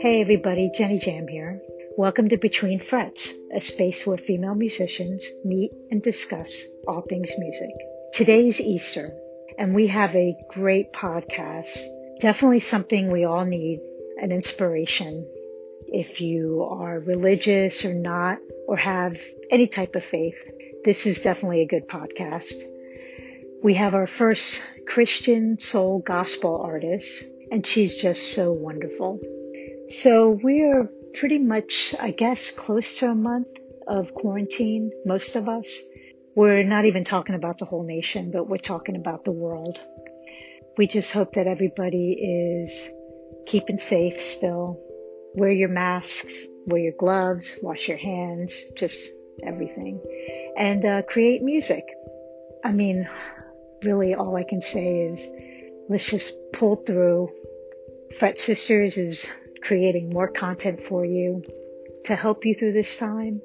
Hey everybody, Jenny Jam here. Welcome to Between Frets, a space where female musicians meet and discuss all things music. Today's Easter, and we have a great podcast. Definitely something we all need, an inspiration. If you are religious or not, or have any type of faith, this is definitely a good podcast. We have our first Christian soul gospel artist, and she's just so wonderful. So we are pretty much, I guess, close to a month of quarantine, most of us. We're not even talking about the whole nation, but we're talking about the world. We just hope that everybody is keeping safe still. Wear your masks, wear your gloves, wash your hands, just everything. And uh, create music. I mean, really all I can say is let's just pull through. Fret Sisters is creating more content for you to help you through this time.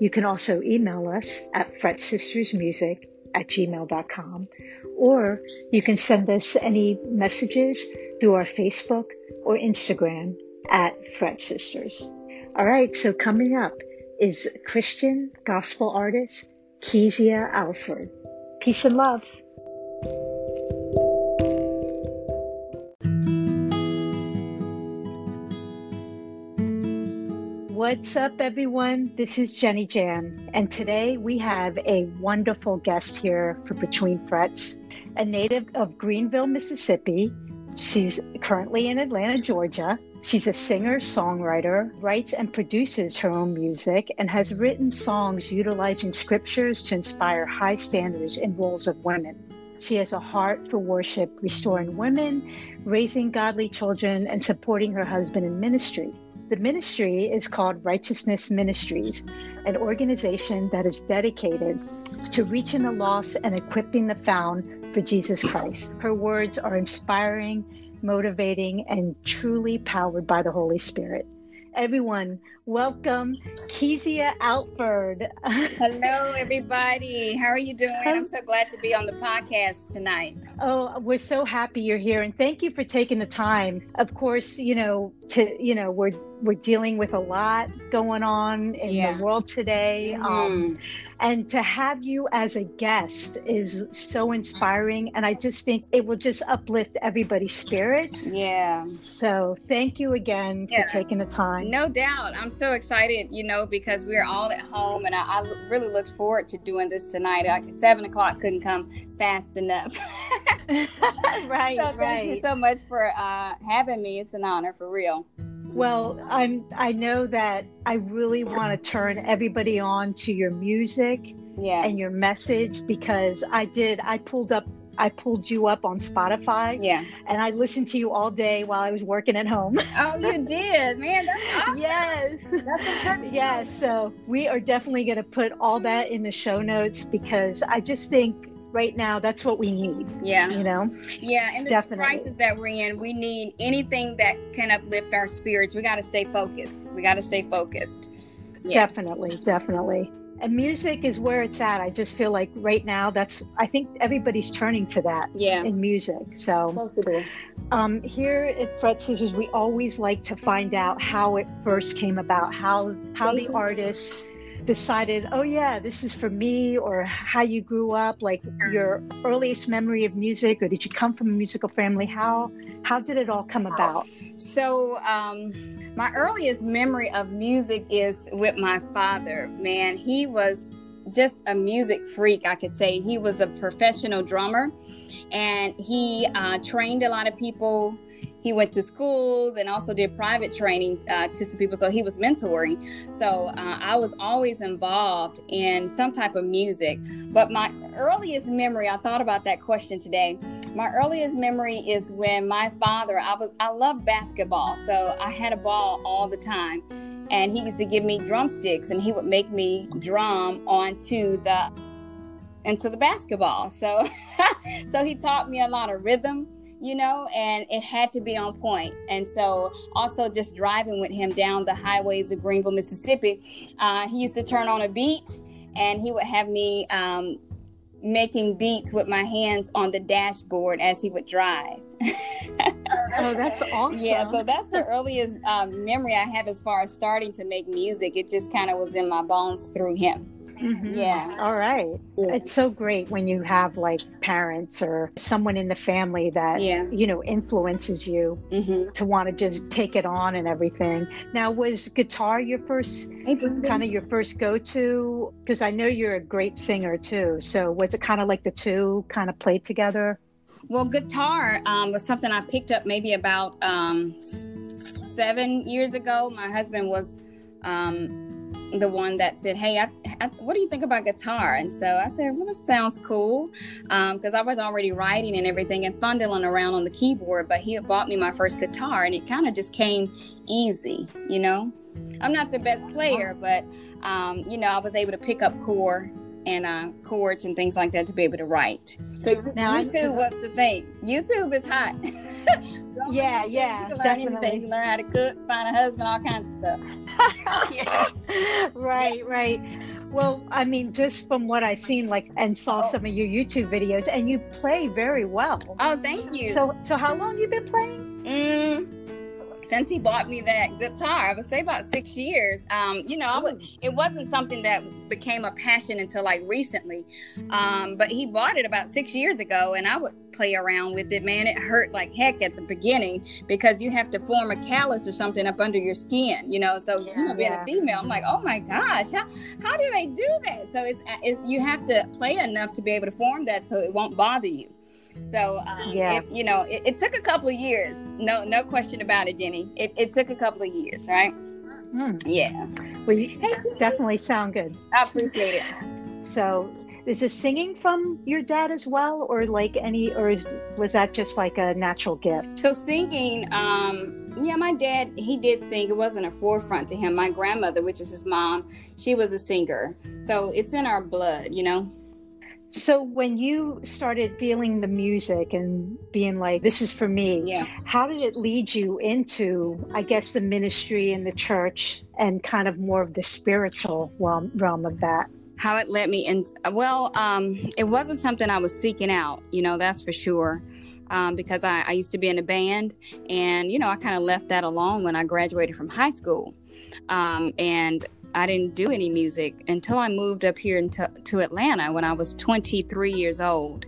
You can also email us at fretsistersmusic at gmail.com or you can send us any messages through our Facebook or Instagram at Fret Sisters. All right, so coming up is Christian gospel artist Kezia Alford. Peace and love. What's up, everyone? This is Jenny Jam, and today we have a wonderful guest here for Between Frets, a native of Greenville, Mississippi. She's currently in Atlanta, Georgia. She's a singer, songwriter, writes and produces her own music, and has written songs utilizing scriptures to inspire high standards in roles of women. She has a heart for worship, restoring women, raising godly children, and supporting her husband in ministry. The ministry is called Righteousness Ministries, an organization that is dedicated to reaching the lost and equipping the found for Jesus Christ. Her words are inspiring, motivating, and truly powered by the Holy Spirit. Everyone, welcome Kezia Alford. Hello, everybody. How are you doing? I'm so glad to be on the podcast tonight. Oh, we're so happy you're here, and thank you for taking the time. Of course, you know to you know we're we're dealing with a lot going on in yeah. the world today. Mm-hmm. Um, and to have you as a guest is so inspiring. And I just think it will just uplift everybody's spirits. Yeah. So thank you again yeah. for taking the time. No doubt. I'm so excited, you know, because we're all at home and I, I really look forward to doing this tonight. I, Seven o'clock couldn't come fast enough. right. So thank right. you so much for uh, having me. It's an honor for real. Well, I'm I know that I really want to turn everybody on to your music yeah. and your message because I did I pulled up I pulled you up on Spotify. Yeah. And I listened to you all day while I was working at home. Oh, you did, man. That's awesome. Yes. That's a good. Yes. So we are definitely going to put all that in the show notes because I just think right now that's what we need yeah you know yeah and the Definitely. crisis that we're in we need anything that can uplift our spirits we got to stay focused we got to stay focused yeah. definitely definitely and music is where it's at. I just feel like right now that's i think everybody's turning to that yeah. in music so. Um, here at fret sisters we always like to find out how it first came about how how the artist decided, oh yeah, this is for me, or how you grew up, like your earliest memory of music, or did you come from a musical family? How how did it all come about? So um, my earliest memory of music is with my father. Man, he was just a music freak, I could say. He was a professional drummer, and he uh, trained a lot of people he went to schools and also did private training uh, to some people. So he was mentoring. So uh, I was always involved in some type of music. But my earliest memory, I thought about that question today. My earliest memory is when my father, I was, I love basketball. So I had a ball all the time. And he used to give me drumsticks and he would make me drum onto the into the basketball. So so he taught me a lot of rhythm you know, and it had to be on point. And so, also just driving with him down the highways of Greenville, Mississippi, uh, he used to turn on a beat and he would have me um, making beats with my hands on the dashboard as he would drive. oh, that's awesome. Yeah, so that's the earliest um, memory I have as far as starting to make music. It just kind of was in my bones through him. Mm-hmm. Yeah. All right. Yeah. It's so great when you have like parents or someone in the family that, yeah. you know, influences you mm-hmm. to want to just take it on and everything. Now, was guitar your first kind of your first go to? Because I know you're a great singer too. So was it kind of like the two kind of played together? Well, guitar um, was something I picked up maybe about um, seven years ago. My husband was um, the one that said, "Hey, I, I, what do you think about guitar?" And so I said, "Well, this sounds cool," because um, I was already writing and everything and fondling around on the keyboard. But he had bought me my first guitar, and it kind of just came easy, you know. I'm not the best player, but um, you know, I was able to pick up chords and uh, chords and things like that to be able to write. So now, YouTube was the thing. YouTube is hot. yeah, yeah. You can learn definitely. anything. You can learn how to cook, find a husband, all kinds of stuff. yeah. Right, right. Well, I mean, just from what I've seen, like, and saw some of your YouTube videos, and you play very well. Oh, thank you. So, so how long you been playing? Mm, since he bought me that guitar, I would say about six years. Um, you know, I would, it wasn't something that became a passion until like recently. Um, but he bought it about six years ago, and I would play around with it. Man, it hurt like heck at the beginning because you have to form a callus or something up under your skin. You know, so yeah, you know, being yeah. a female, I'm like, oh my gosh, how how do they do that? So it's, it's you have to play enough to be able to form that so it won't bother you. So um, yeah, it, you know, it, it, took a couple of years. No, no question about it, Jenny. It, it took a couple of years, right? Mm. Yeah. Well, you definitely sound good. I appreciate it. So, is this singing from your dad as well, or like any, or is, was that just like a natural gift? So singing, um, yeah, my dad he did sing. It wasn't a forefront to him. My grandmother, which is his mom, she was a singer. So it's in our blood, you know. So when you started feeling the music and being like, this is for me, yeah. how did it lead you into, I guess, the ministry and the church and kind of more of the spiritual realm, realm of that? How it led me in, well, um, it wasn't something I was seeking out, you know, that's for sure. Um, because I, I used to be in a band and, you know, I kind of left that alone when I graduated from high school. Um, and I didn't do any music until I moved up here into, to Atlanta when I was 23 years old.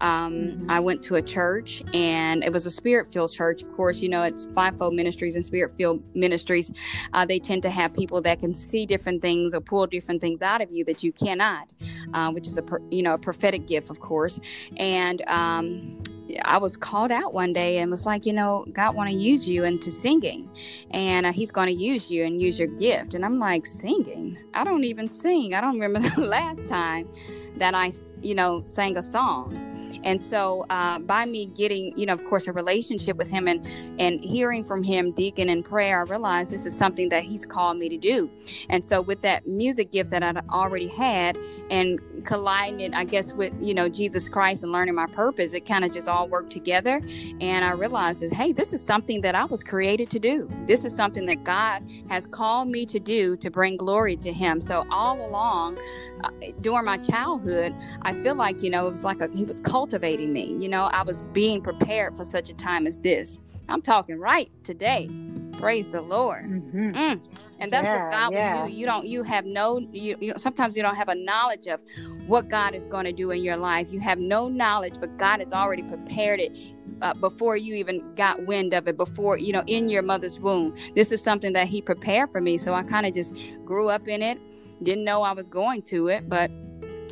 Um, mm-hmm. I went to a church and it was a spirit filled church. Of course, you know, it's fivefold ministries and spirit filled ministries. Uh, they tend to have people that can see different things or pull different things out of you that you cannot, uh, which is a, you know, a prophetic gift, of course. And, um, I was called out one day and was like, you know, God want to use you into singing, and uh, He's going to use you and use your gift. And I'm like, singing? I don't even sing. I don't remember the last time that I, you know, sang a song. And so, uh, by me getting, you know, of course, a relationship with him and and hearing from him, deacon in prayer, I realized this is something that he's called me to do. And so, with that music gift that I already had, and colliding it, I guess, with you know Jesus Christ and learning my purpose, it kind of just all worked together. And I realized that hey, this is something that I was created to do. This is something that God has called me to do to bring glory to Him. So all along, uh, during my childhood, I feel like you know it was like a, He was cultivating me. You know, I was being prepared for such a time as this. I'm talking right today. Praise the Lord. Mm-hmm. Mm. And that's yeah, what God yeah. will do. You don't. You have no. You, you. Sometimes you don't have a knowledge of what God is going to do in your life. You have no knowledge, but God has already prepared it uh, before you even got wind of it. Before you know, in your mother's womb, this is something that He prepared for me. So I kind of just grew up in it. Didn't know I was going to it, but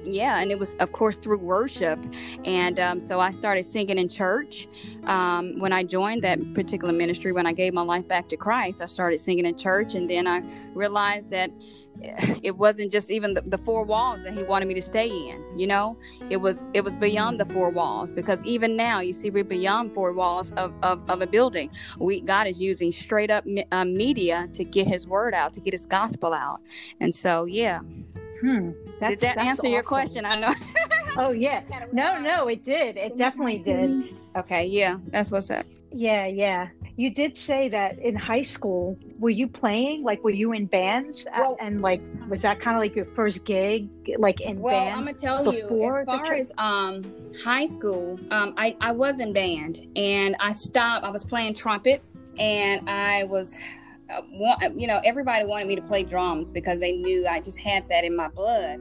yeah and it was of course through worship. And um, so i started singing in church. Um, when i joined that particular ministry when i gave my life back to christ i started singing in church. And then i realized that it wasn't just even the, the, four walls that he wanted me to stay in you know? It was it was beyond the four walls. Because even now you see we're beyond four walls of, of, of a building. We god is using straight up uh, media to get his word out to get his gospel out. And so yeah Hmm. That's, did that answer awesome. your question? I know. oh yeah. No, no, it did. It definitely did. Okay, yeah, that's what's up. Yeah, yeah. You did say that in high school were you playing? Like, were you in bands? Well, and like, was that kind of like your first gig, like in well, bands? Well, I'm gonna tell you, as far as um high school, um, I I was in band, and I stopped. I was playing trumpet, and I was. Uh, you know, everybody wanted me to play drums because they knew I just had that in my blood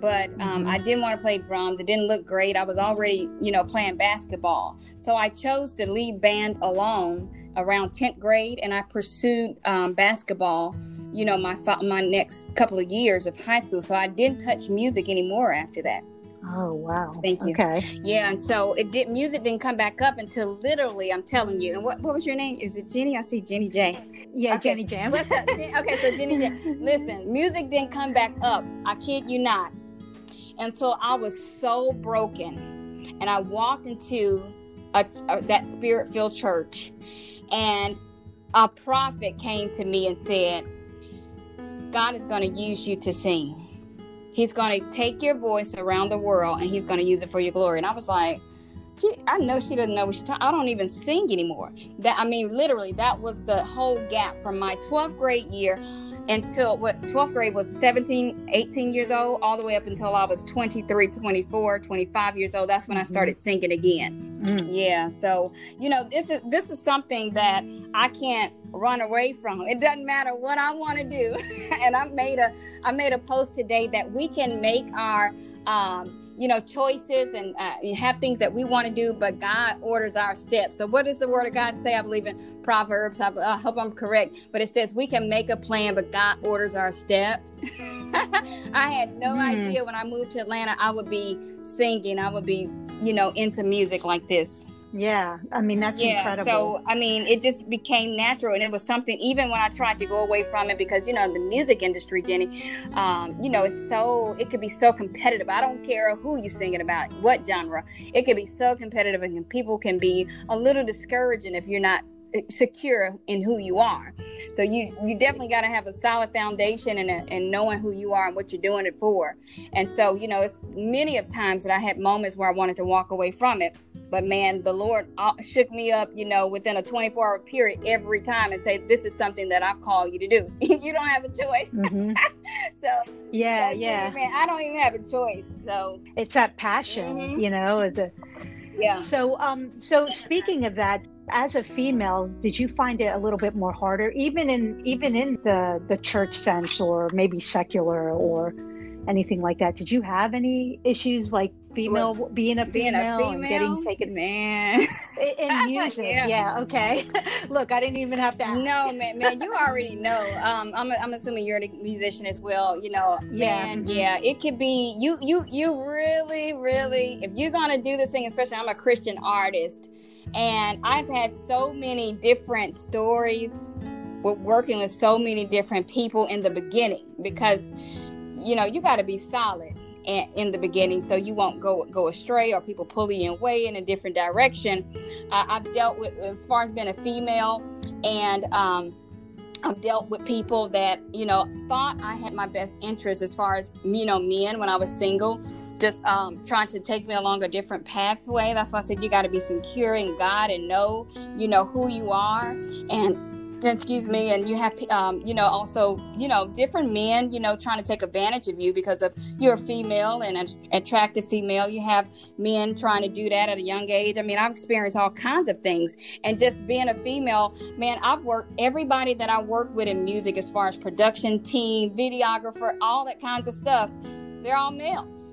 but um, mm-hmm. I didn't want to play drums. It didn't look great. I was already, you know, playing basketball. So I chose to leave band alone around 10th grade and I pursued um, basketball, you know, my, my next couple of years of high school. So I didn't touch music anymore after that. Oh wow! Thank you. Okay. Yeah, and so it did. Music didn't come back up until literally. I'm telling you. And what, what was your name? Is it Jenny? I see Jenny J. Yeah, okay. Jenny Jam. Listen, okay, so Jenny J. Listen, music didn't come back up. I kid you not until I was so broken. And I walked into a, a, that spirit filled church, and a prophet came to me and said, God is going to use you to sing. He's going to take your voice around the world and he's going to use it for your glory. And I was like, she, I know she doesn't know what she's talking. I don't even sing anymore. That I mean, literally, that was the whole gap from my 12th grade year until what 12th grade was 17 18 years old all the way up until i was 23 24 25 years old that's when i mm-hmm. started singing again mm. yeah so you know this is this is something that i can't run away from it doesn't matter what i want to do and i made a i made a post today that we can make our um you know, choices and uh, have things that we want to do, but God orders our steps. So, what does the Word of God say? I believe in Proverbs. I, I hope I'm correct, but it says we can make a plan, but God orders our steps. I had no mm. idea when I moved to Atlanta I would be singing. I would be, you know, into music like this. Yeah, I mean that's yeah, incredible. So I mean, it just became natural, and it was something. Even when I tried to go away from it, because you know the music industry, Jenny, um, you know, it's so it could be so competitive. I don't care who you're singing about, what genre. It could be so competitive, and people can be a little discouraging if you're not secure in who you are. So you you definitely got to have a solid foundation and, a, and knowing who you are and what you're doing it for. And so you know, it's many of times that I had moments where I wanted to walk away from it, but man, the Lord uh, shook me up, you know, within a 24 hour period every time and say, "This is something that I've called you to do. you don't have a choice." Mm-hmm. so yeah, yeah, man, I don't even have a choice. So it's that passion, mm-hmm. you know, the yeah. So um, so speaking of that as a female, did you find it a little bit more harder, even in even in the the church sense, or maybe secular, or anything like that? Did you have any issues like female being a female, a female and getting taken man in music? yeah. yeah. okay. Look, I didn't even have to. Ask. No, man, man, you already know. Um, I'm I'm assuming you're a musician as well. You know, yeah. man, yeah, it could be you you you really really if you're gonna do this thing, especially I'm a Christian artist and I've had so many different stories with working with so many different people in the beginning because, you know, you got to be solid in the beginning so you won't go go astray or people pull you away in a different direction. Uh, I've dealt with as far as being a female and um, I've dealt with people that, you know, thought I had my best interest as far as, you know, men when I was single, just um, trying to take me along a different pathway. That's why I said you got to be secure in God and know, you know, who you are. And excuse me and you have um, you know also you know different men you know trying to take advantage of you because of you're a female and an attractive female. You have men trying to do that at a young age. I mean i've experienced all kinds of things. And just being a female man i've worked everybody that i work with in music as far as production team videographer all that kinds of stuff they're all males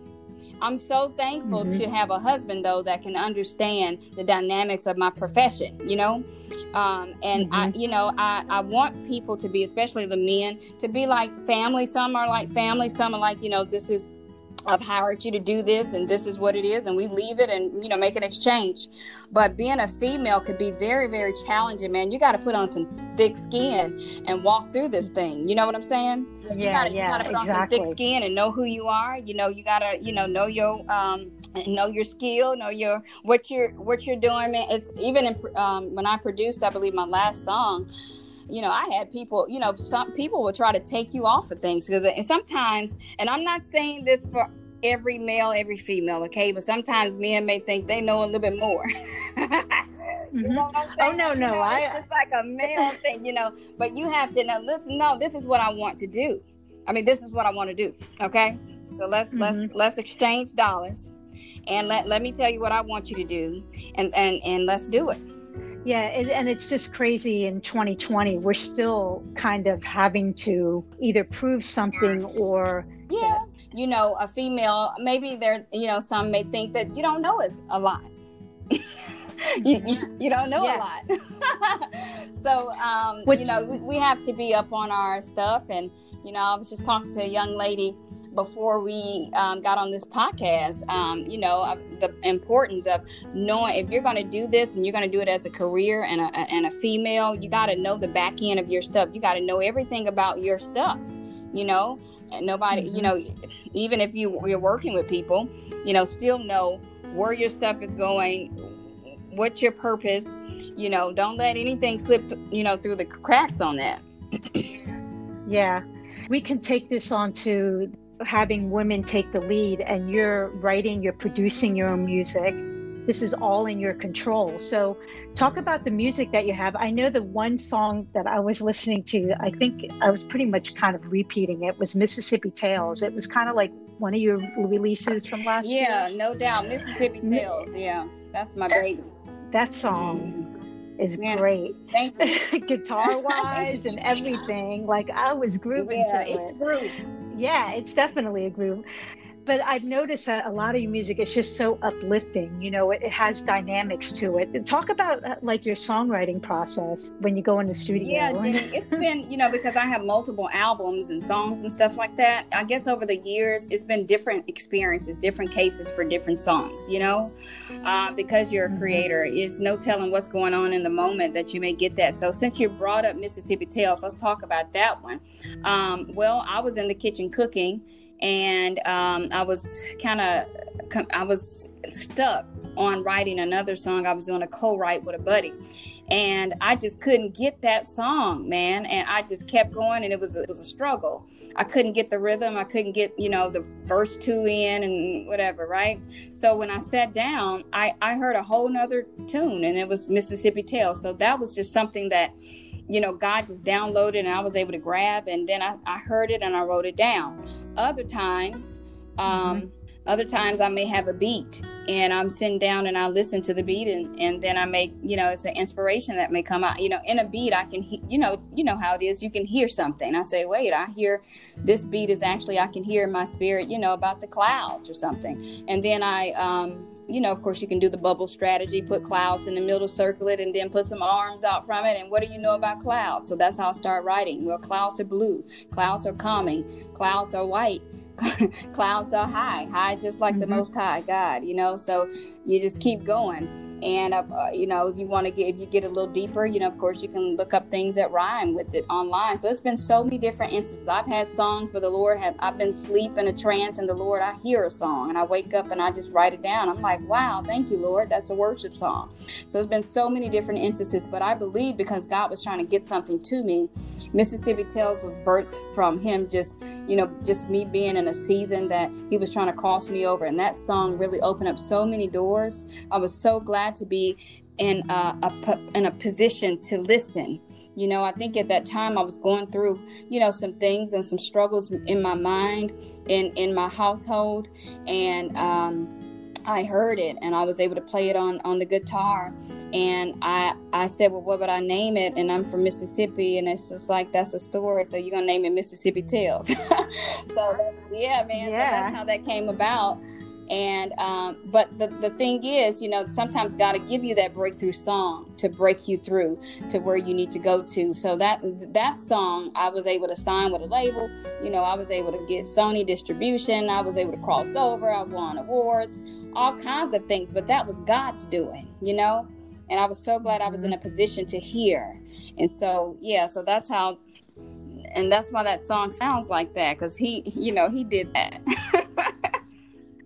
I'm so thankful mm-hmm. to have a husband though that can understand the dynamics of my profession, you know. Um, and mm-hmm. I, you know, I, I want people to be, especially the men, to be like family. Some are like family. Some are like, you know, this is I've hired you to do this and this is what it is and we leave it and you know make an exchange. But being a female could be very very challenging man. You got to put on some thick skin and walk through this thing. You know what i'm saying? Yeah, you gotta, yeah, you gotta put exactly. on some thick skin and know who you are. You know you gotta you know know your um know your skill know your what you're what you're doing man. It's even in um, when i produced i believe my last song you know, I had people, you know, some people will try to take you off of things because and sometimes, and I'm not saying this for every male, every female, okay, but sometimes men may think they know a little bit more. Mm-hmm. You know oh no, no, you know, I. It's just like a male thing, you know. But you have to know. Listen, no, this is what I want to do. I mean, this is what I want to do. Okay, so let's mm-hmm. let's let's exchange dollars, and let let me tell you what I want you to do, and and and let's do it. Yeah, it, and it's just crazy in 2020. We're still kind of having to either prove something or. Yeah, that, you know, a female, maybe there, you know, some may think that you don't know is a lot. you, you, you, don't know yeah. a lot. so, um, Which, you know, we, we have to be up on our stuff. And, you know, I was just talking to a young lady before we um, got on this podcast, um, you know, uh, the importance of knowing if you're going to do this and you're going to do it as a career and a, and a female, you got to know the back end of your stuff. You got to know everything about your stuff, you know, and nobody, mm-hmm. you know, even if you, you're working with people, you know, still know where your stuff is going, what's your purpose, you know, don't let anything slip, you know, through the cracks on that. yeah. We can take this on to having women take the lead and you're writing, you're producing your own music. This is all in your control. So, talk about the music that you have. I know the one song that I was listening to, I think I was pretty much kind of repeating it, was Mississippi Tales. It was kind of like one of your releases from last yeah, year. Yeah, no doubt. Mississippi Tales. Yeah, that's my baby. That song mm-hmm. is yeah. great. Thank you. Guitar wise and everything. Like I was grooving yeah, to it's it. Yeah, it's definitely a groove but I've noticed that a lot of your music is just so uplifting. You know, it, it has dynamics to it. Talk about uh, like your songwriting process when you go in the studio. Yeah, Jenny, it's been you know because I have multiple albums and songs and stuff like that. I guess over the years, it's been different experiences, different cases for different songs. You know, uh, because you're a mm-hmm. creator, it's no telling what's going on in the moment that you may get that. So since you brought up Mississippi Tales, let's talk about that one. Um, well, I was in the kitchen cooking and um, I was kind of I was stuck on writing another song. I was doing a co-write with a buddy, and I just couldn't get that song, man. And I just kept going, and it was a, it was a struggle. I couldn't get the rhythm. I couldn't get you know the verse two in and whatever, right? So when I sat down, I I heard a whole nother tune, and it was Mississippi Tales. So that was just something that you know, God just downloaded and I was able to grab and then I, I heard it and I wrote it down. Other times, um, mm-hmm. other times I may have a beat and I'm sitting down and I listen to the beat and, and then I make, you know, it's an inspiration that may come out, you know, in a beat, I can, he- you know, you know how it is. You can hear something. I say, wait, I hear this beat is actually, I can hear in my spirit, you know, about the clouds or something. And then I, um, you know, of course, you can do the bubble strategy, put clouds in the middle, circle it, and then put some arms out from it. And what do you know about clouds? So that's how I start writing. Well, clouds are blue, clouds are calming, clouds are white. clouds are high, high just like mm-hmm. the most high God, you know. So you just keep going and uh, uh, you know, if you want to get, if you get a little deeper, you know, of course, you can look up things that rhyme with it online. So it's been so many different instances. I've had songs for the Lord. Have I've been sleep in a trance, and the Lord, I hear a song, and I wake up and I just write it down. I'm like, wow, thank you, Lord. That's a worship song. So it's been so many different instances. But I believe because God was trying to get something to me, Mississippi Tales was birthed from Him. Just you know, just me being in a season that He was trying to cross me over, and that song really opened up so many doors. I was so glad to be in a, a in a position to listen. You know, I think at that time I was going through, you know, some things and some struggles in my mind, in in my household, and um, I heard it, and I was able to play it on on the guitar. And I I said, well, what would I name it? And I'm from Mississippi, and it's just like that's a story. So you're gonna name it Mississippi Tales. so yeah, man. Yeah. So that's how that came about and um, but the, the thing is you know sometimes god will give you that breakthrough song to break you through to where you need to go to. So that that song i was able to sign with a label. You know i was able to get sony distribution. I was able to cross over. I won awards. All kinds of things. But that was god's doing you know? And i was so glad i was in a position to hear. And so yeah so that's how and that's why that song sounds like that because he you know he did that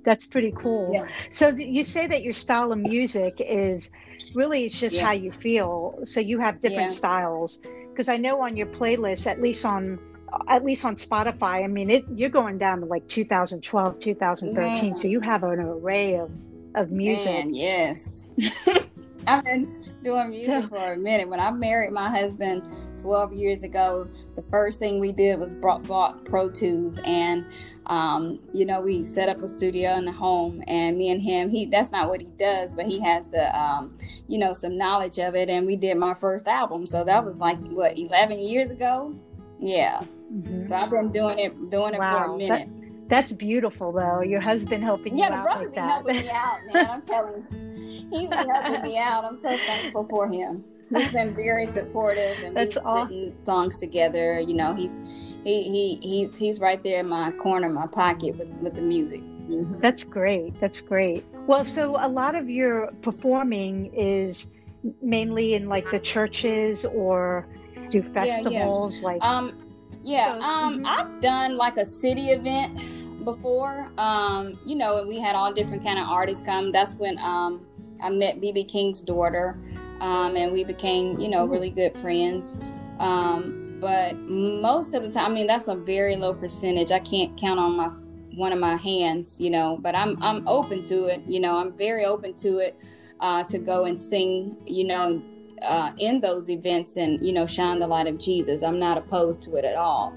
That's pretty cool. Yeah. So th- you say that your style of music is really it's just yeah. how you feel. So you have different yeah. styles because I know on your playlist, at least on at least on Spotify, I mean, it you're going down to like 2012, 2013. Mm-hmm. So you have an array of of music. Man, yes. I've been doing music for a minute. When I married my husband 12 years ago, the first thing we did was brought, bought Pro Tools, and um, you know we set up a studio in the home. And me and him, he that's not what he does, but he has the um, you know some knowledge of it. And we did my first album, so that was like what 11 years ago. Yeah. Mm-hmm. So I've been doing it doing it wow. for a minute. That- that's beautiful, though. Your husband helping yeah, you out. Yeah, brother like be helping me out, man. I'm telling you, he's been helping me out. I'm so thankful for him. He's been very supportive, and That's we've awesome. written songs together. You know, he's he he he's he's right there in my corner, my pocket with with the music. Mm-hmm. That's great. That's great. Well, so a lot of your performing is mainly in like the churches or do festivals yeah, yeah. like um yeah um mm-hmm. i've done like a city event before. Um, you know, and we had all different kind of artists come. That's when um, I met BB King's daughter, um, and we became, you know, really good friends. Um, but most of the time, I mean, that's a very low percentage. I can't count on my one of my hands, you know. But I'm I'm open to it. You know, I'm very open to it uh, to go and sing. You know, uh, in those events and you know shine the light of jesus. I'm not opposed to it at all.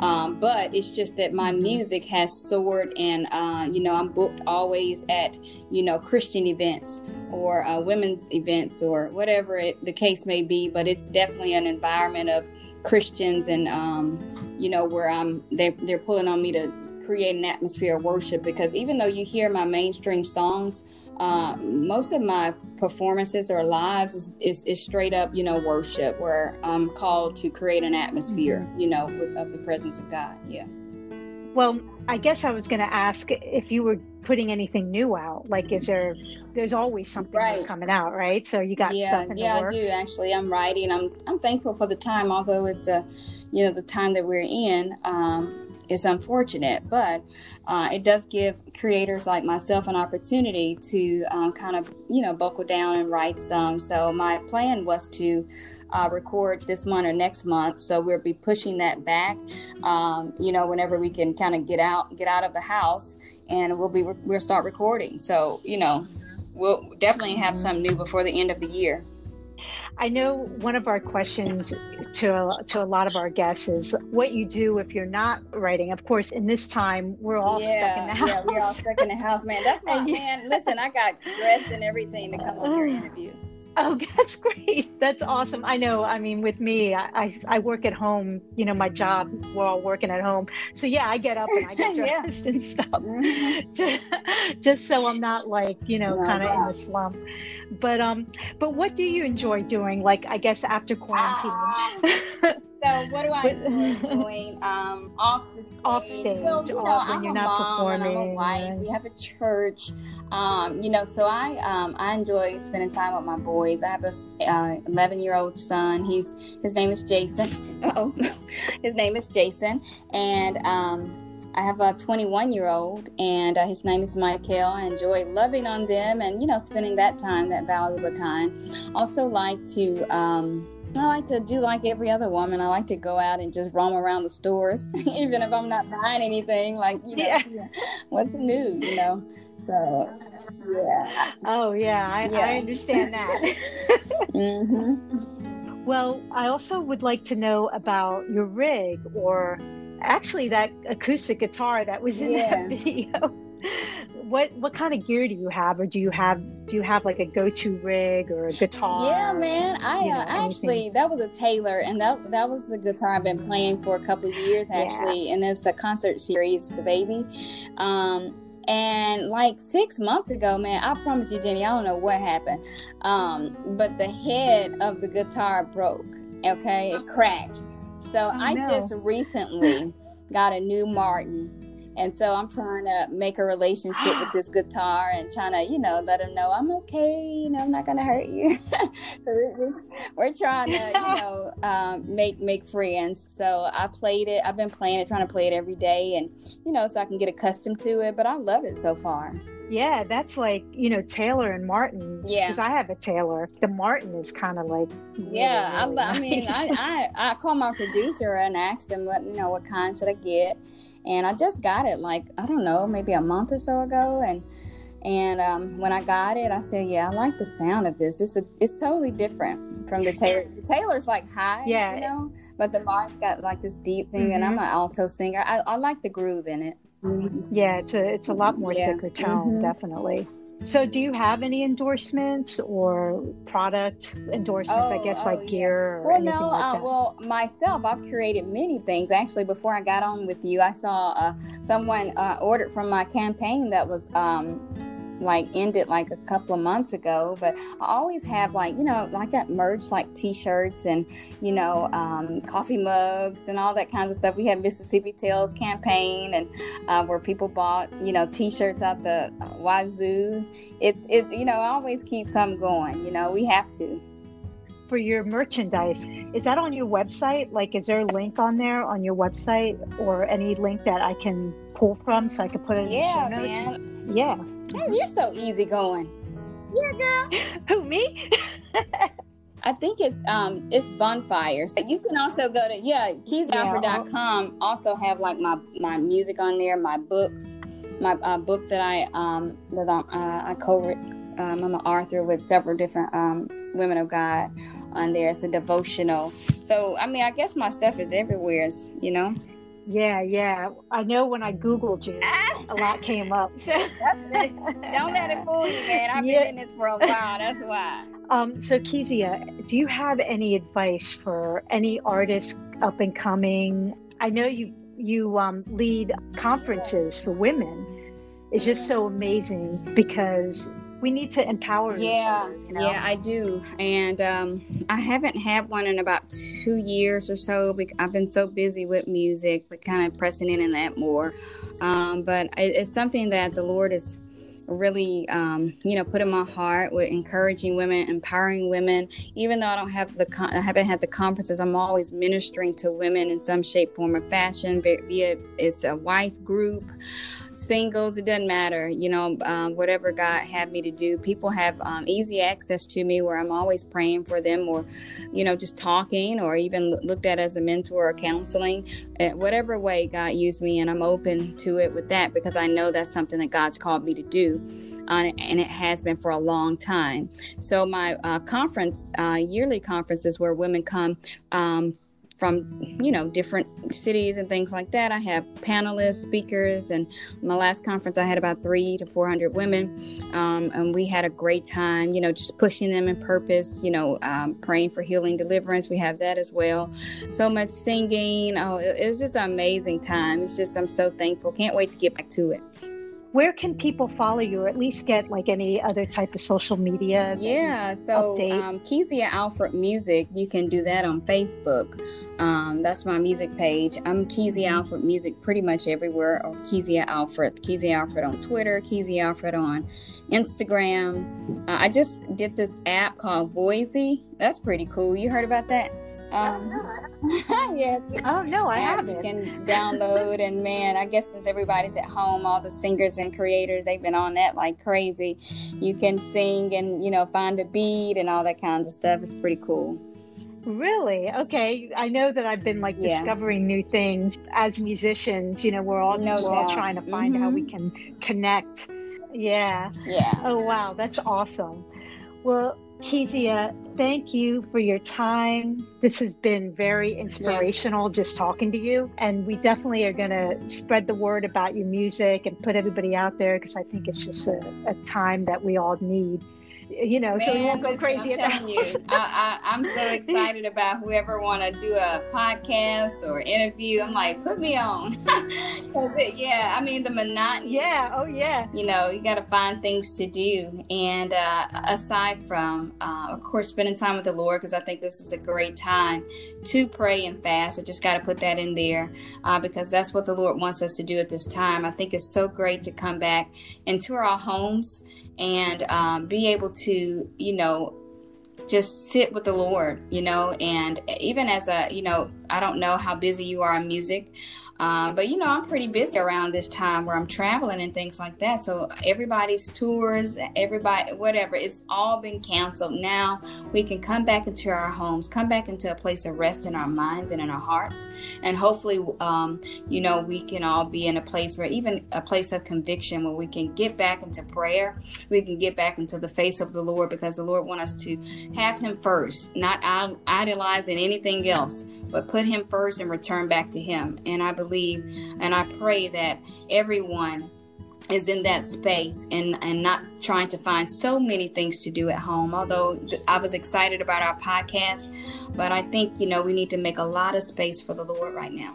Um, but it's just that my music has soared and uh, you know i'm booked always at you know christian events or uh, women's events or whatever it, the case may be. But it's definitely an environment of christians and um, you know where i'm they're, they're pulling on me to create an atmosphere of worship because even though you hear my mainstream songs uh, most of my performances or lives is, is, is, straight up, you know, worship where I'm called to create an atmosphere, mm-hmm. you know, with, of the presence of God. Yeah. Well, I guess I was going to ask if you were putting anything new out. Like, is there? There's always something right. coming out, right? So you got yeah, stuff in yeah, the works. I do actually. I'm writing. I'm I'm thankful for the time, although it's a, you know, the time that we're in. Um, is unfortunate, but uh, it does give creators like myself an opportunity to um, kind of, you know, buckle down and write some. So my plan was to uh, record this month or next month. So we'll be pushing that back, um, you know, whenever we can kind of get out, get out of the house, and we'll be we'll start recording. So you know, we'll definitely have some new before the end of the year. I know one of our questions to to a lot of our guests is what you do if you're not writing. Of course, in this time, we're all yeah, stuck in the house. Yeah, we're all stuck in the house, man. That's why, man. Listen, I got dressed and everything to come on oh, your interview. Oh, that's great. That's awesome. I know. I mean, with me, I, I, I, work at home. You know, my job, we're all working at home. So, yeah, I get up and I get dressed yeah. and stuff mm-hmm. just, just, so I'm not like, you know, no, kind of in the slump. But, um, but what do you enjoy doing? Like, I guess after quarantine? Ah. So what do I enjoy doing um, off the stage? Off stage, well, you know, off I'm you're a not mom performing. And I'm a wife. We have a church. Um, you know, so I um, I enjoy spending time with my boys. I have a uh, 11 year old son. He's his name is Jason. oh, his name is Jason, and um, I have a 21 year old, and uh, his name is Michael. I enjoy loving on them and you know spending that time, that valuable time. Also like to. I like to do like every other woman. I like to go out and just roam around the stores, even if I'm not buying anything. Like, you know, yeah. what's new, you know? So, yeah. Oh, yeah, I, yeah. I understand that. mm-hmm. Well, I also would like to know about your rig or actually that acoustic guitar that was in yeah. that video what what kind of gear do you have, or do you have do you have like a go to rig or a guitar? Yeah, man. I you know, uh, actually that was a Taylor, and that that was the guitar I've been playing for a couple of years actually, yeah. and it's a concert series, baby. Um, and like six months ago, man, I promise you, Jenny, I don't know what happened, um, but the head of the guitar broke. Okay, it cracked. So oh, I no. just recently got a new Martin and so I'm trying to make a relationship with this guitar and trying to, you know, let him know I'm okay. You know, I'm not gonna hurt you. so we're, we're, trying to, you know, um, make make friends. So I played it. I've been playing it, trying to play it every day, and you know, so I can get accustomed to it. But I love it so far. Yeah, that's like you know Taylor and Martin. Yeah, because I have a Taylor. The Martin is kind of like. Really, yeah, really I, nice. I mean, I, I I called my producer and asked him what you know what kind should I get, and I just got it like I don't know maybe a month or so ago, and And um, when I got it, I said, "Yeah, I like the sound of this. It's a, it's totally different from the Taylor. The Taylor's like high, yeah, you know, but the Mark's got like this deep thing, mm-hmm. and I'm mm-hmm. an alto singer. I, I like the groove in it. Mm-hmm. Yeah, it's a it's a lot more yeah. thicker tone, mm-hmm. definitely. So, do you have any endorsements or product endorsements? Oh, I guess oh, like gear. Well, no. Like uh, well, myself, I've created many things. Actually, before I got on with you, I saw uh, someone uh, ordered from my campaign that was um, like ended like a couple of months ago but i always have like you know like that merch like t-shirts and you know um, coffee mugs and all that kinds of stuff. We have mississippi tales campaign and uh, where people bought you know t-shirts out the uh, wazoo. It's it you know I always keep some going you know we have to. For your merchandise is that on your website? Like is there a link on there on your website or any link that i can pull from so i could put it in yeah, the show notes man. yeah you're so easygoing. Yeah, girl. Who me? I think it's um it's bonfires. You can also go to yeah keziaalford.com. Yeah. Also have like my my music on there, my books, my uh, book that I um that I, uh, I co um, I'm an author with several different um women of God on there. It's a devotional. So I mean, I guess my stuff is everywhere. You know. Yeah, yeah. I know when I Googled you, a lot came up. Don't let it fool you, man. I've yeah. been in this for a while. That's why. Um, so, Kezia, do you have any advice for any artists up and coming? I know you you um, lead conferences for women. It's just so amazing because we need to empower yeah other, you know? yeah i do. And um, i haven't had one in about two years or so because i've been so busy with music but kind of pressing in in that more. Um, but it's something that the lord is really um, you know put in my heart with encouraging women empowering women. Even though i don't have the con- i haven't had the conferences i'm always ministering to women in some shape form or fashion via it's a wife group singles, it doesn't matter, you know, um, whatever God had me to do. People have um, easy access to me where I'm always praying for them or, you know, just talking or even looked at as a mentor or counseling. Uh, whatever way God used me, and I'm open to it with that because I know that's something that God's called me to do. Uh, and it has been for a long time. So, my uh, conference, uh, yearly conferences where women come um, from you know different cities and things like that. I have panelists, speakers, and my last conference I had about three to four hundred women, um, and we had a great time. You know, just pushing them in purpose. You know, um, praying for healing, deliverance. We have that as well. So much singing. Oh, it, it was just an amazing time. It's just I'm so thankful. Can't wait to get back to it where can people follow you or at least get like any other type of social media yeah so um, kezia alford music you can do that on facebook. Um, that's my music page. I'm kezia alford music pretty much everywhere. Or kezia alford kezia alford on twitter kezia alford on instagram. Uh, i just did this app called Voisey that's pretty cool. You heard about that um, yeah. Oh no, I have You can download and man, I guess since everybody's at home, all the singers and creators they've been on that like crazy. You can sing and you know find a beat and all that kinds of stuff. It's pretty cool. Really? Okay. I know that I've been like yeah. discovering new things as musicians. You know, we're all no we're all trying to find mm-hmm. how we mm-hmm. can connect. Yeah. Yeah. Oh wow, that's awesome. Well, Kezia, thank you for your time. This has been very inspirational yeah. just talking to you. And we definitely are going to spread the word about your music and put everybody out there because I think it's just a, a time that we all need you know, Man, so we won't go listen, crazy I'm about you. I, I, am so excited about whoever want to do a podcast or interview. I'm like, put me on. it, yeah, I mean the monotony. Yeah. Oh yeah. You know, you got to find things to do, and uh, aside from, uh, of course, spending time with the Lord, because I think this is a great time to pray and fast. I just got to put that in there uh, because that's what the Lord wants us to do at this time. I think it's so great to come back into our homes and um, be able to, you know, just sit with the Lord, you know, and even as a, you know, I don't know how busy you are in music, Um, but you know, I'm pretty busy around this time where I'm traveling and things like that. So everybody's tours, everybody, whatever, it's all been canceled. Now we can come back into our homes, come back into a place of rest in our minds and in our hearts, and hopefully, um, you know, we can all be in a place where even a place of conviction where we can get back into prayer, we can get back into the face of the Lord because the Lord wants us to have Him first, not idolizing anything else, but put Him first and return back to Him. And I believe and I pray that everyone is in that space and and not trying to find so many things to do at home. Although i was excited about our podcast but i think you know we need to make a lot of space for the lord right now.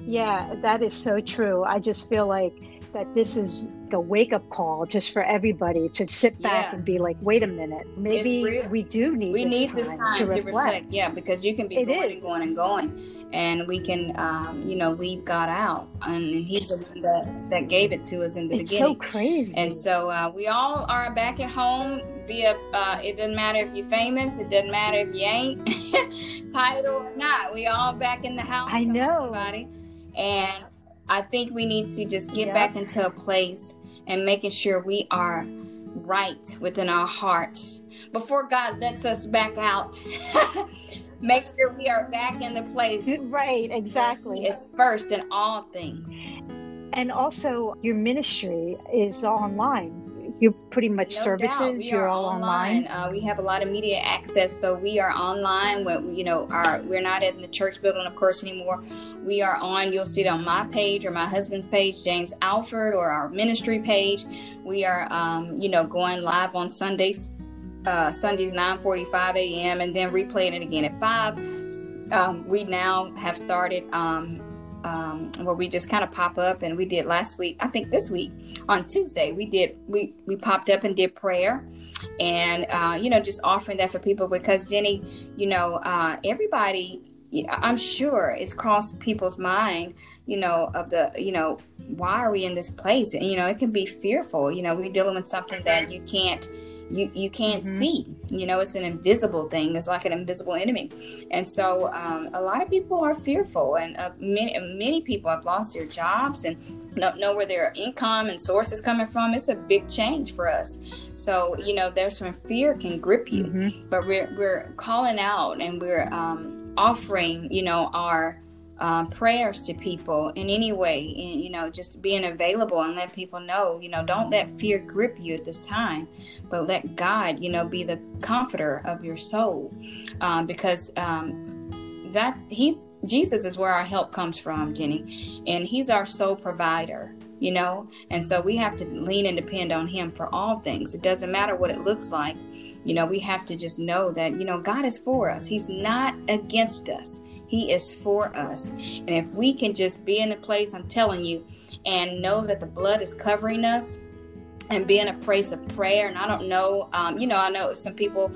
Yeah that is so true. I just feel like that this is a wake up call just for everybody to sit back yeah. and be like, wait a minute, maybe we do need we this need time this time to, to reflect. reflect. Yeah, because you can be it going is. and going and going, and we can, um, you know, leave God out, and, and He's the one that that gave it to us in the it's beginning. so crazy. And so uh, we all are back at home via. Uh, it doesn't matter if you're famous. It doesn't matter if you ain't title or not. We all back in the house. I know. somebody, and I think we need to just get back into a place and making sure we are right within our hearts before God lets us back out. Make sure we are back in the place. right, exactly. It's first in all things. And also, your ministry is online. You pretty much No services. You're all online. Uh, we have a lot of media access, so we are online. When you know, our we're not in the church building, of course, anymore. We are on. You'll see it on my page or my husband's page, James Alford, or our ministry page. We are, um, you know, going live on Sundays. Uh, Sundays 9:45 a.m. and then replaying it again at five. Um, we now have started um, um, where we just kind of pop up, and we did last week. I think this week on Tuesday we did we we popped up and did prayer, and uh, you know just offering that for people because Jenny, you know uh, everybody. I'm sure it's crossed people's mind, you know, of the, you know, why are we in this place? And you know, it can be fearful. You know, we're dealing with something that you can't you you can't Mhm. see. You know it's an invisible thing. It's like an invisible enemy. And so um, a lot of people are fearful and uh, many many people have lost their jobs and don't know where their income and source is coming from. It's a big change for us. So you know there's some fear can grip you. Mhm. but we're we're calling out and we're um, offering you know our um, prayers to people in any way and, you know just being available and let people know you know don't let fear grip you at this time but let god you know be the comforter of your soul. Um, because um, that's he's jesus is where our help comes from jenny and he's our sole provider you know and so we have to lean and depend on him for all things. It doesn't matter what it looks like you know we have to just know that you know god is for us. He's not against us he is for us. And if we can just be in a place i'm telling you and know that the blood is covering us and be in a place of prayer. And i don't know um, you know i know some people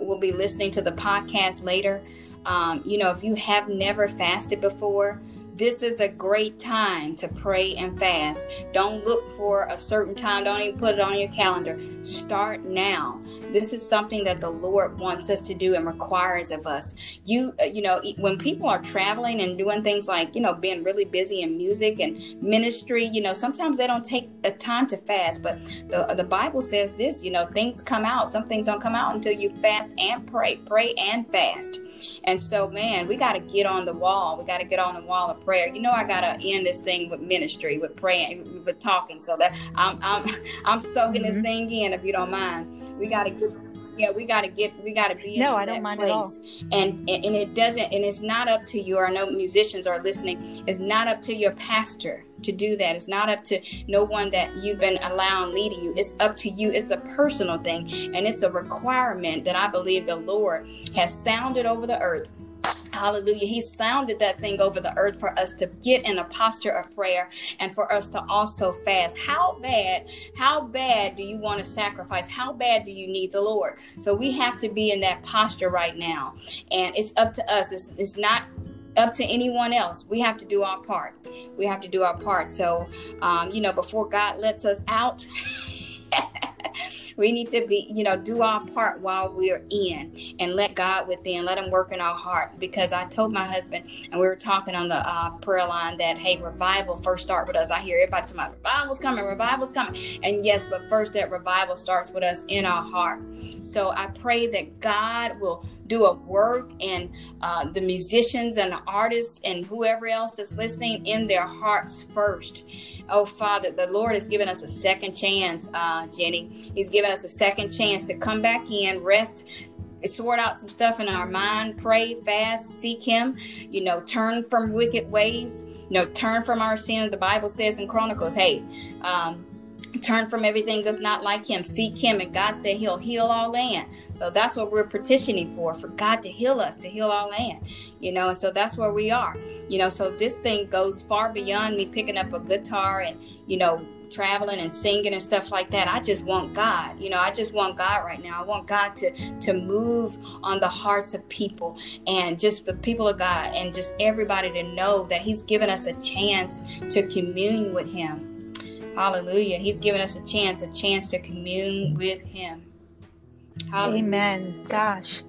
will be listening to the podcast later. Um, you know if you have never fasted before this is a great time to pray and fast. Don't look for a certain time. Don't even put it on your calendar. Start now. This is something that the Lord wants us to do and requires of us. You, uh, you know, when people are traveling and doing things like, you know, being really busy in music and ministry, you know, sometimes they don't take the time to fast. But the the Bible says this, you know, things come out. Some things don't come out until you fast and pray, pray and fast. And so, man, we got to get on the wall. We got to get on the wall of prayer. You know, I got to end this thing with ministry, with praying, with talking. So that I'm I'm I'm soaking this Mhm. thing in. If you don't mind, we got to get. Yeah, we got to get. We got to be No, I don't mind at all. place. And, and and it doesn't. And it's not up to you. Or I know musicians are listening. It's not up to your pastor to do that. It's not up to no one that you've been allowing leading you. It's up to you. It's a personal thing, and it's a requirement that I believe the Lord has sounded over the earth. Hallelujah. He sounded that thing over the earth for us to get in a posture of prayer and for us to also fast. How bad, how bad do you want to sacrifice? How bad do you need the Lord? So we have to be in that posture right now. And it's up to us. It's, it's not up to anyone else. We have to do our part. We have to do our part. So, um, you know, before God lets us out, we need to be, you know, do our part while we're in and let God within, let Him work in our heart. Because I told my husband, and we were talking on the uh, prayer line that, hey, revival first start with us. I hear everybody talking about revival's coming, revival's coming. And yes, but first that revival starts with us in our heart. So I pray that God will do a work in uh, the musicians and the artists and whoever else that's listening in their hearts first. Oh, Father, the Lord has given us a second chance, uh, Jenny. He's given us a second chance to come back in, rest, sort out some stuff in our mind, pray, fast, seek Him, you know, turn from wicked ways, you know, turn from our sin. The Bible says in Chronicles, hey, um, turn from everything that's not like him seek him and god said he'll heal all land so that's what we're petitioning for for god to heal us to heal all land you know and so that's where we are you know so this thing goes far beyond me picking up a guitar and you know traveling and singing and stuff like that i just want god you know i just want god right now i want god to to move on the hearts of people and just the people of god and just everybody to know that he's given us a chance to commune with him Hallelujah. He's given us a chance, a chance to commune with Him. Hallelujah. Amen. Gosh,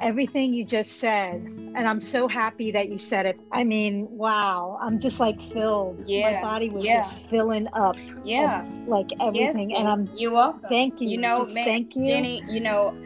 everything you just said, and I'm so happy that you said it. I mean, wow, I'm just like filled. Yeah. My body was yeah. just filling up. Yeah. like everything. Yes, and I'm, you welcome. Thank you. You know, man, thank you. Jenny, you know,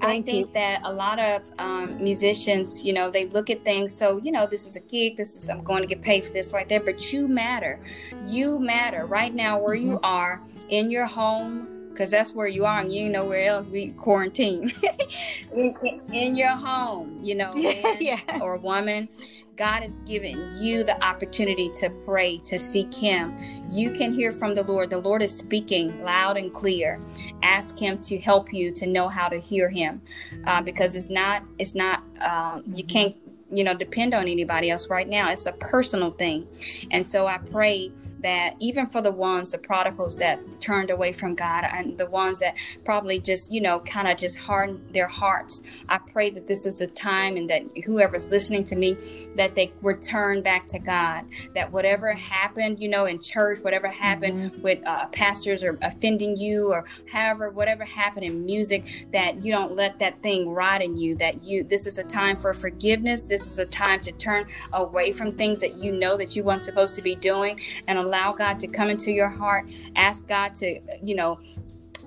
Thank I think you. that a lot of um, musicians, you know, they look at things. So, you know, this is a gig. This is I'm going to get paid for this right there. But you matter. You matter right now where you mm-hmm. are in your home because that's where you are and you know where else. We quarantine. In, in, your home you know man yeah. or woman. God has given you the opportunity to pray to seek him. You can hear from the lord. The lord is speaking loud and clear. Ask him to help you to know how to hear him uh, because it's not it's not uh, you can't you know depend on anybody else right now. It's a personal thing. And so i pray that even for the ones, the prodigals that turned away from God and the ones that probably just, you know, kind of just hardened their hearts, I pray that this is the time and that whoever's listening to me, that they return back to God. That whatever happened, you know, in church, whatever happened mm-hmm. with uh, pastors or offending you or however, whatever happened in music, that you don't let that thing rot in you. That you, this is a time for forgiveness. This is a time to turn away from things that you know that you weren't supposed to be doing and allow God to come into your heart. Ask God to, you know,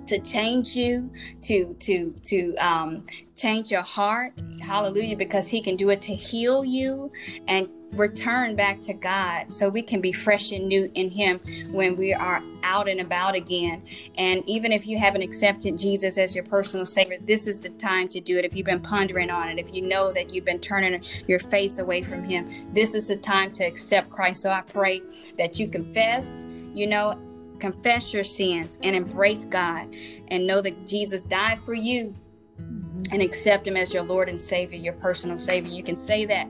to change you, to to to um, change your heart. Hallelujah, because He can do it to heal you and return back to God so we can be fresh and new in Him when we are out and about again. And even if you haven't accepted Jesus as your personal Savior, this is the time to do it. If you've been pondering on it, if you know that you've been turning your face away from Him, this is the time to accept Christ. So I pray that you confess, you know, confess your sins and embrace God and know that Jesus died for you mm-hmm. and accept him as your Lord and Savior, your personal Savior. You can say that.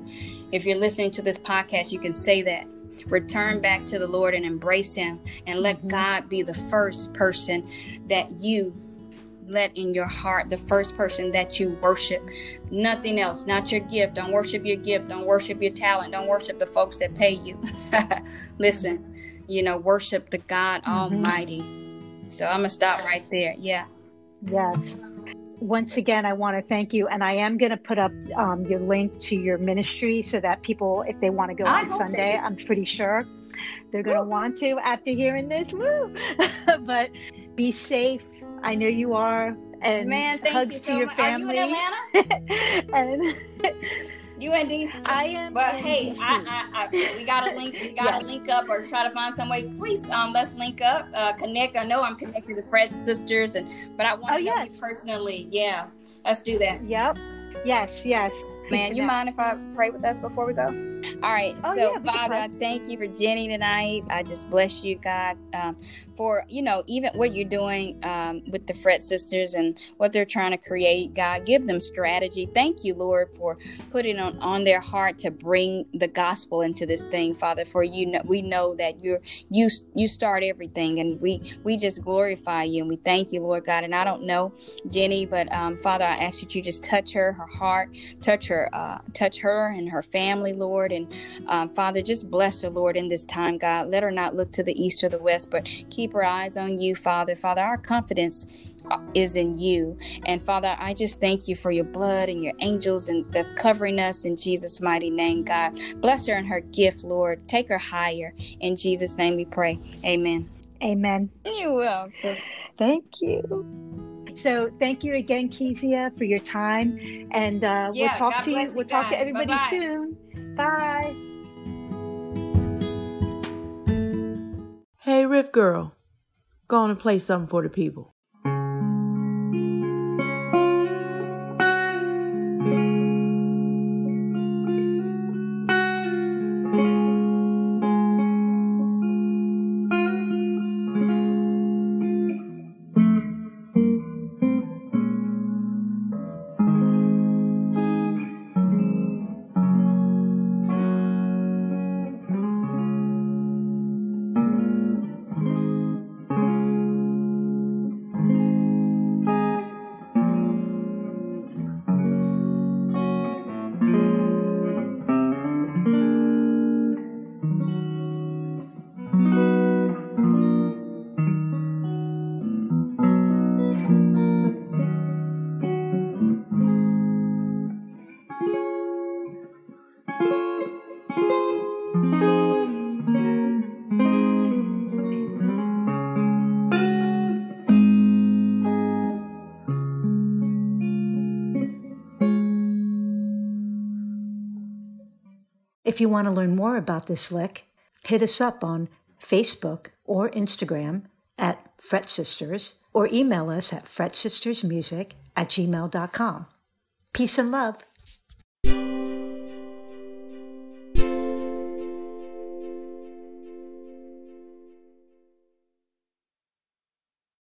If you're listening to this podcast, you can say that. Return back to the Lord and embrace him and let mm-hmm. God be the first person that you let in your heart, the first person that you worship. Nothing else, not your gift. Don't worship your gift. Don't worship your talent. Don't worship the folks that pay you. Listen, you know, worship the God mm-hmm. Almighty. So I'm going to stop right there. Yeah. Yes once again, I want to thank you. And I am going to put up um, your link to your ministry so that people, if they want to go I on Sunday, I'm pretty sure they're going to want to after hearing this. Woo! but be safe. I know you are. And Man, thank hugs you so to your much. family. Are you in Atlanta? and you in DC? I am. But hey, I, I, I, we gotta link. We gotta yes. link up or try to find some way. Please, um, let's link up, uh, connect. I know I'm connected to Fret Sisters, and but I want to oh, know yes. you personally. Yeah, let's do that. Yep. Yes. Yes. Man, you mind if I pray with us before we go? All right. Oh, so, yeah, Father, I thank you for Jenny tonight. I just bless you, God, um, for, you know, even what you're doing um, with the Fret Sisters and what they're trying to create. God, give them strategy. Thank you, Lord, for putting on, on their heart to bring the gospel into this thing, Father, for you know, we know that you're, you, you start everything and we, we just glorify you and we thank you, Lord God. And I don't know Jenny, but um, Father, I ask that you just touch her, her heart, touch her, uh, touch her and her family, Lord. Lord. And um, Father, just bless her, Lord, in this time, God. Let her not look to the east or the west, but keep her eyes on you, Father. Father, our confidence is in you. And Father, I just thank you for your blood and your angels and that's covering us in Jesus' mighty name, God. Bless her and her gift, Lord. Take her higher. In Jesus' name we pray. Amen. Amen. You're welcome. Thank you. So thank you again, Kezia, for your time, and uh, Yeah, we'll talk God to you. you We'll talk to everybody Bye-bye. soon. Bye. Hey, Riff Girl, go on and play something for the people. You want to learn more about this lick, hit us up on Facebook or Instagram at Fret Sisters or email us at fretsistersmusic at gmail.com. Peace and love.